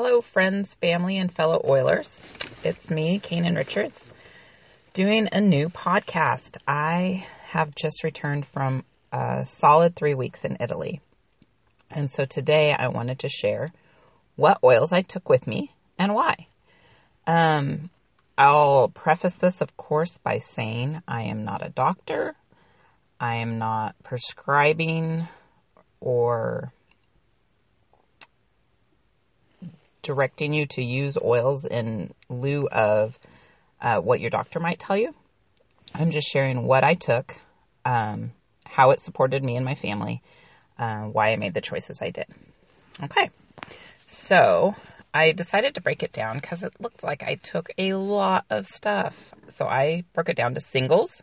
Hello, friends, family, and fellow Oilers. It's me, Kanan Richards, doing a new podcast. I have just returned from a solid three weeks in Italy. And so today I wanted to share what oils I took with me and why. Um, I'll preface this, of course, by saying I am not a doctor. I am not prescribing or directing you to use oils in lieu of uh, what your doctor might tell you. I'm just sharing what I took, um, how it supported me and my family, uh, why I made the choices I did. Okay, so I decided to break it down because it looked like I took a lot of stuff. So I broke it down to singles,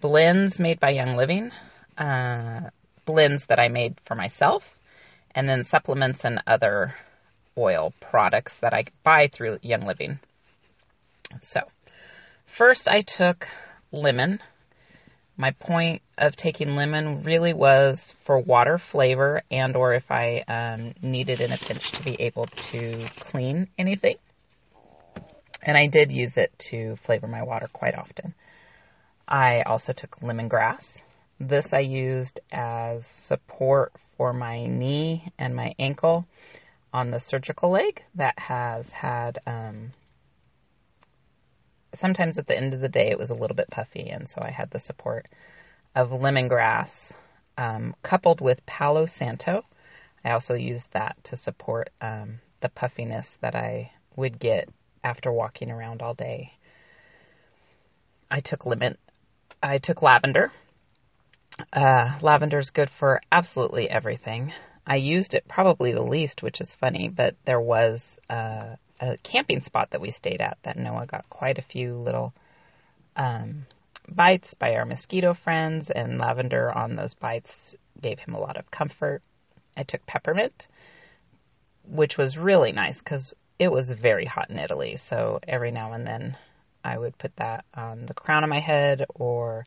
blends made by Young Living, uh, blends that I made for myself, and then supplements and other oil products that I buy through Young Living. So, first I took lemon. My point of taking lemon really was for water flavor and or if I um, needed in a pinch to be able to clean anything. And I did use it to flavor my water quite often. I also took lemongrass. This I used as support for my knee and my ankle on the surgical leg that has had um, sometimes at the end of the day it was a little bit puffy and so i had the support of lemongrass um, coupled with palo santo. I also used that to support um, the puffiness that i would get after walking around all day. I took lemon i took lavender. Uh, lavender is good for absolutely everything I used it probably the least, which is funny, but there was uh, a camping spot that we stayed at that Noah got quite a few little um, bites by our mosquito friends, and lavender on those bites gave him a lot of comfort. I took peppermint, which was really nice because it was very hot in Italy. So every now and then I would put that on the crown of my head or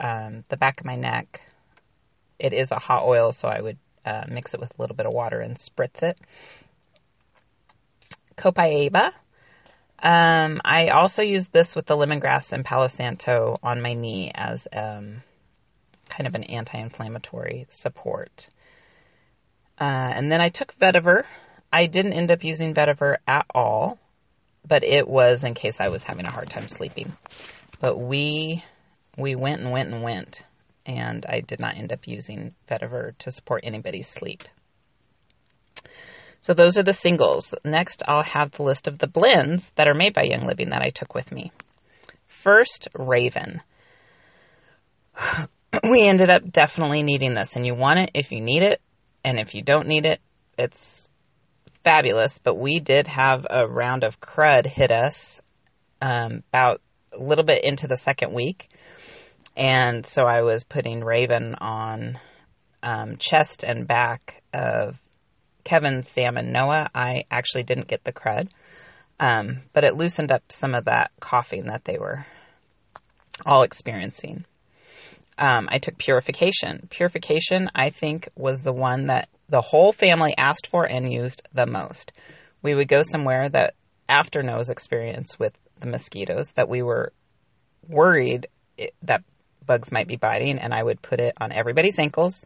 um, the back of my neck. It is a hot oil, so I would uh, mix it with a little bit of water and spritz it. Copaiba. Um, I also use this with the lemongrass and Palo Santo on my knee as um, kind of an anti-inflammatory support. Uh, and then I took vetiver. I didn't end up using vetiver at all, but it was in case I was having a hard time sleeping. But we we went and went and went and I did not end up using vetiver to support anybody's sleep. So those are the singles. Next, I'll have the list of the blends that are made by Young Living that I took with me. First, Raven. we ended up definitely needing this, and you want it if you need it, and if you don't need it, it's fabulous. But we did have a round of crud hit us um, about a little bit into the second week, and so I was putting Raven on um, chest and back of Kevin, Sam, and Noah. I actually didn't get the crud, um, but it loosened up some of that coughing that they were all experiencing. Um, I took purification. Purification, I think, was the one that the whole family asked for and used the most. We would go somewhere that, after Noah's experience with the mosquitoes, that we were worried that bugs might be biting, and I would put it on everybody's ankles,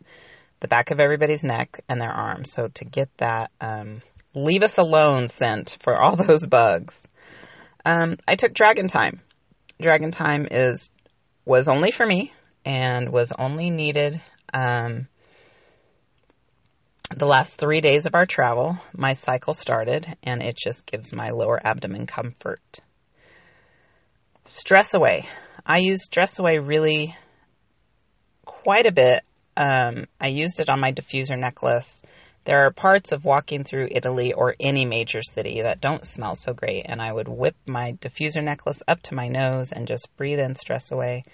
the back of everybody's neck, and their arms. So to get that um, leave us alone scent for all those bugs. Um, I took Dragon Time. Dragon Time is was only for me and was only needed um, the last three days of our travel. My cycle started, and it just gives my lower abdomen comfort. Stress away. I use Stress Away really quite a bit. Um, I used it on my diffuser necklace. There are parts of walking through Italy or any major city that don't smell so great, and I would whip my diffuser necklace up to my nose and just breathe in Stress Away.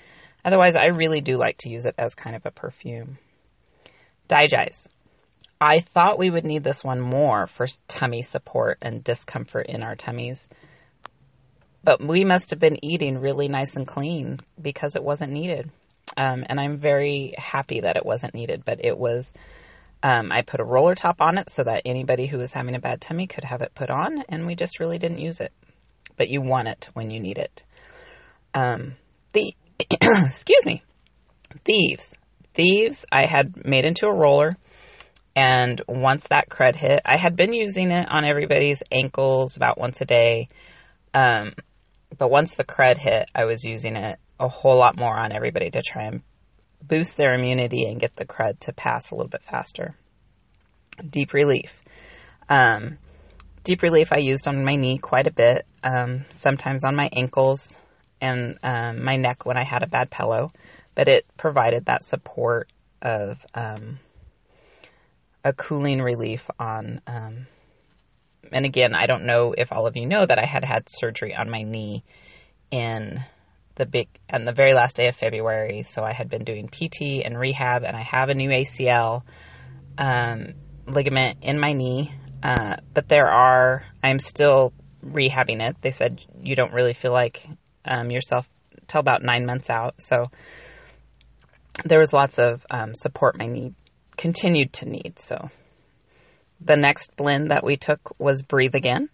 Otherwise, I really do like to use it as kind of a perfume. Digize. I thought we would need this one more for tummy support and discomfort in our tummies. But we must have been eating really nice and clean because it wasn't needed. Um, and I'm very happy that it wasn't needed, but it was Um, I put a roller top on it so that anybody who was having a bad tummy could have it put on, and we just really didn't use it. But you want it when you need it. Um, the excuse me, thieves, thieves. I had made into a roller, and once that crud hit, I had been using it on everybody's ankles about once a day. Um, but once the cred hit, I was using it a whole lot more on everybody to try and boost their immunity and get the cred to pass a little bit faster. Deep relief. Um, deep relief I used on my knee quite a bit, um, sometimes on my ankles and um, my neck when I had a bad pillow, but it provided that support of um, a cooling relief on. And again, I don't know if all of you know that I had had surgery on my knee in the big and the very last day of February. So I had been doing PT and rehab, and I have a new ACL um, ligament in my knee. Uh, but there are, I'm still rehabbing it. They said you don't really feel like um, yourself till about nine months out. So there was lots of um, support my knee continued to need. So the next blend that we took was Breathe Again.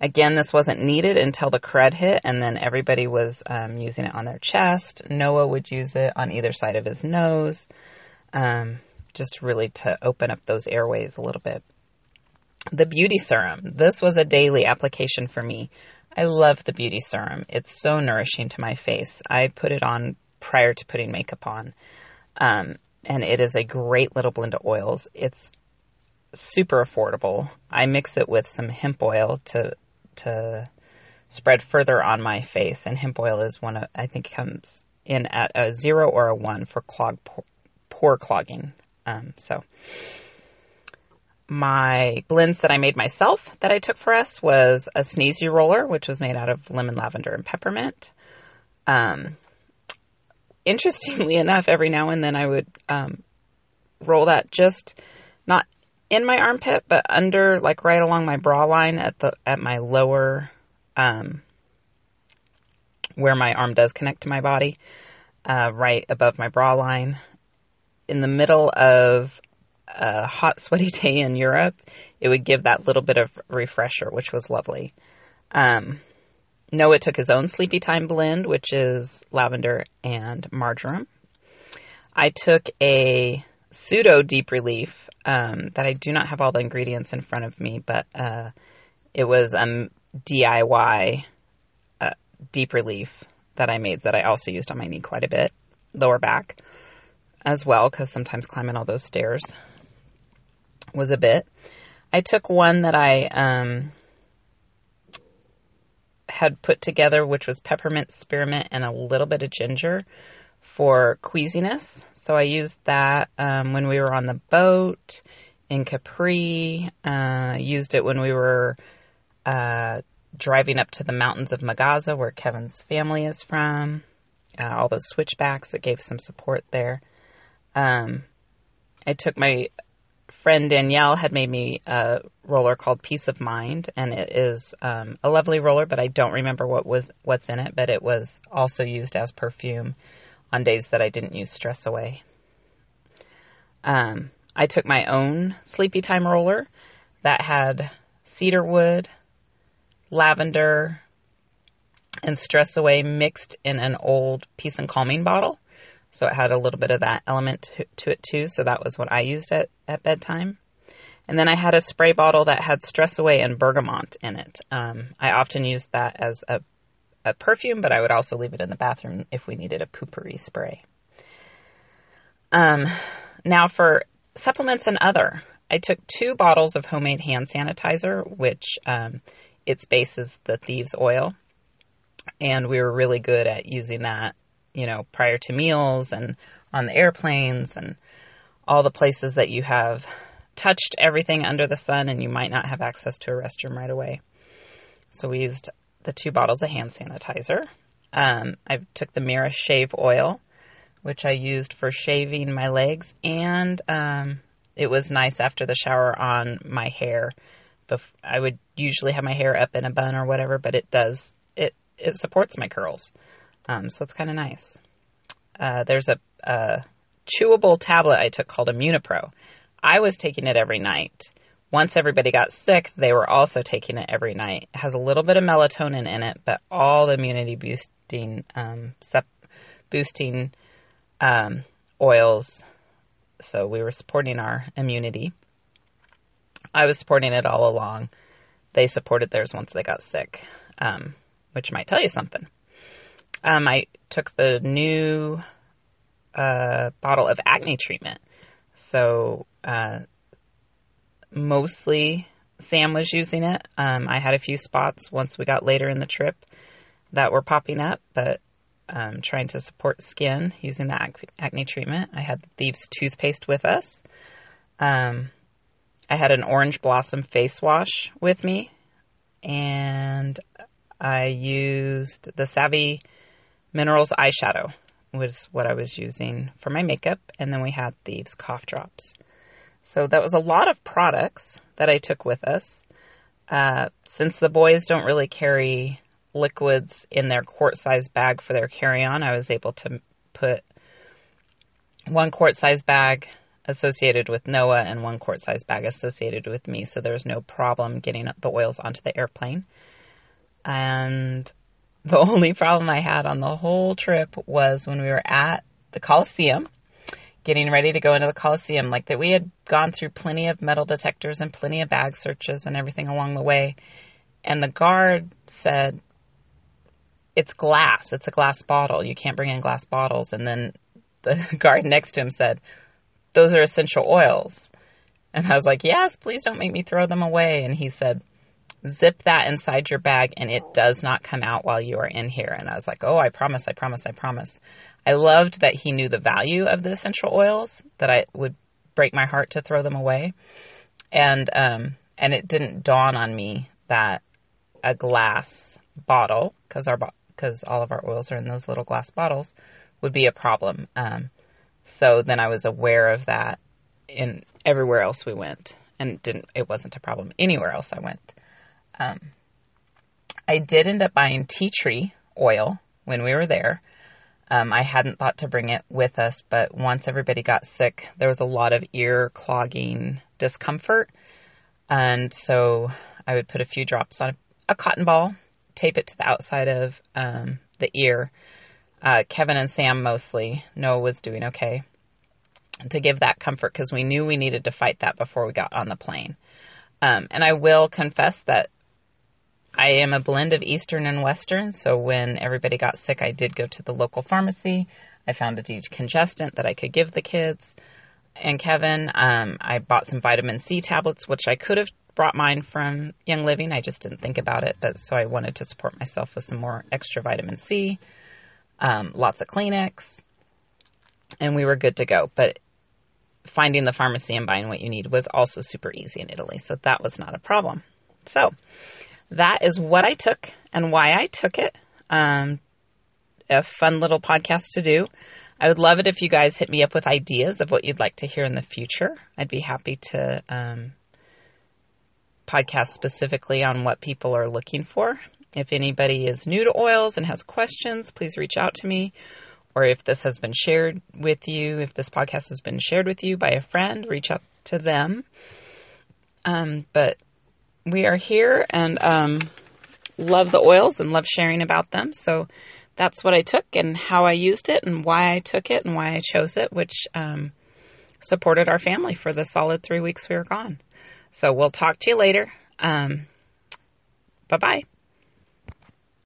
Again, this wasn't needed until the cred hit, and then everybody was um, using it on their chest. Noah would use it on either side of his nose, um, just really to open up those airways a little bit. The beauty serum. This was a daily application for me. I love the beauty serum. It's so nourishing to my face. I put it on prior to putting makeup on. Um, and it is a great little blend of oils. It's super affordable. I mix it with some hemp oil to to spread further on my face. And hemp oil is one of, I think comes in at a zero or a one for clog pore clogging. Um, so my blends that I made myself that I took for us was a sneezy roller, which was made out of lemon, lavender, and peppermint. Um, interestingly enough, every now and then I would um, roll that just not in my armpit, but under, like right along my bra line at the at my lower, um, where my arm does connect to my body, uh, right above my bra line, in the middle of a hot, sweaty day in Europe, it would give that little bit of refresher, which was lovely. Um, Noah took his own sleepy time blend, which is lavender and marjoram. I took a pseudo deep relief um, that I do not have all the ingredients in front of me, but uh, it was a DIY uh, deep relief that I made that I also used on my knee quite a bit, lower back as well, because sometimes climbing all those stairs was a bit. I took one that I um, had put together, which was peppermint, spearmint, and a little bit of ginger for queasiness. So I used that um, when we were on the boat in Capri. Uh, used it when we were uh, driving up to the mountains of Magaza, where Kevin's family is from. Uh, all those switchbacks, it gave some support there. Um, I took my friend Danielle had made me a roller called Peace of Mind, and it is um, a lovely roller, but I don't remember what was what's in it. But it was also used as perfume on days that I didn't use Stress Away. Um, I took my own Sleepy Time roller that had cedar wood, lavender, and Stress Away mixed in an old Peace and Calming bottle. So it had a little bit of that element to, it too. So that was what I used at, at bedtime. And then I had a spray bottle that had Stress Away and bergamot in it. Um, I often used that as a a perfume, but I would also leave it in the bathroom if we needed a poopery spray. Um, now for supplements and other, I took two bottles of homemade hand sanitizer, which um, its base is the thieves oil, and we were really good at using that, you know, prior to meals and on the airplanes and all the places that you have touched everything under the sun and you might not have access to a restroom right away. So we used the two bottles of hand sanitizer. Um, I took the Mirah shave oil, which I used for shaving my legs, and um, it was nice after the shower on my hair. Bef- I would usually have my hair up in a bun or whatever, but it does it it supports my curls, um, so it's kind of nice. Uh, there's a, a chewable tablet I took called Immunipro. I was taking it every night. Once everybody got sick, they were also taking it every night. It has a little bit of melatonin in it, but all the immunity boosting, um, sep- boosting um, oils. So we were supporting our immunity. I was supporting it all along. They supported theirs once they got sick, um, which might tell you something. Um, I took the new uh, bottle of acne treatment. So uh, mostly Sam was using it. Um, I had a few spots once we got later in the trip that were popping up, but um, trying to support skin using the ac- acne treatment. I had Thieves toothpaste with us. Um, I had an orange blossom face wash with me, and I used the Savvy Minerals eyeshadow was what I was using for my makeup, and then we had Thieves cough drops. So that was a lot of products that I took with us. Uh, since the boys don't really carry liquids in their quart size bag for their carry on, I was able to put one quart size bag associated with Noah and one quart size bag associated with me. So there was no problem getting the oils onto the airplane. And the only problem I had on the whole trip was when we were at the Coliseum, getting ready to go into the Coliseum. Like that, we had gone through plenty of metal detectors and plenty of bag searches and everything along the way. And the guard said, It's glass. It's a glass bottle. You can't bring in glass bottles. And then the guard next to him said, Those are essential oils. And I was like, Yes, please don't make me throw them away. And he said, zip that inside your bag and it does not come out while you are in here. And I was like, oh, I promise, I promise, I promise. I loved that he knew the value of the essential oils, that I would break my heart to throw them away. And, um, and it didn't dawn on me that a glass bottle, because our, because all of our oils are in those little glass bottles, would be a problem. Um, so then I was aware of that in everywhere else we went and didn't, it wasn't a problem anywhere else I went. Um, I did end up buying tea tree oil when we were there. Um, I hadn't thought to bring it with us, but once everybody got sick, there was a lot of ear clogging discomfort. And so I would put a few drops on a cotton ball, tape it to the outside of um, the ear. Uh, Kevin and Sam mostly. Noah was doing okay to give that comfort because we knew we needed to fight that before we got on the plane. Um, and I will confess that I am a blend of Eastern and Western, so when everybody got sick, I did go to the local pharmacy. I found a decongestant that I could give the kids and Kevin. Um, I bought some vitamin C tablets, which I could have brought mine from Young Living. I just didn't think about it, but so I wanted to support myself with some more extra vitamin C. Um, lots of Kleenex, and we were good to go. But finding the pharmacy and buying what you need was also super easy in Italy, so that was not a problem. So that is what I took and why I took it. Um, a fun little podcast to do. I would love it if you guys hit me up with ideas of what you'd like to hear in the future. I'd be happy to um, podcast specifically on what people are looking for. If anybody is new to oils and has questions, please reach out to me. Or if this has been shared with you, if this podcast has been shared with you by a friend, reach out to them. Um, but we are here and um, love the oils and love sharing about them. So that's what I took and how I used it and why I took it and why I chose it, which um, supported our family for the solid three weeks we were gone. So we'll talk to you later. Um, bye bye.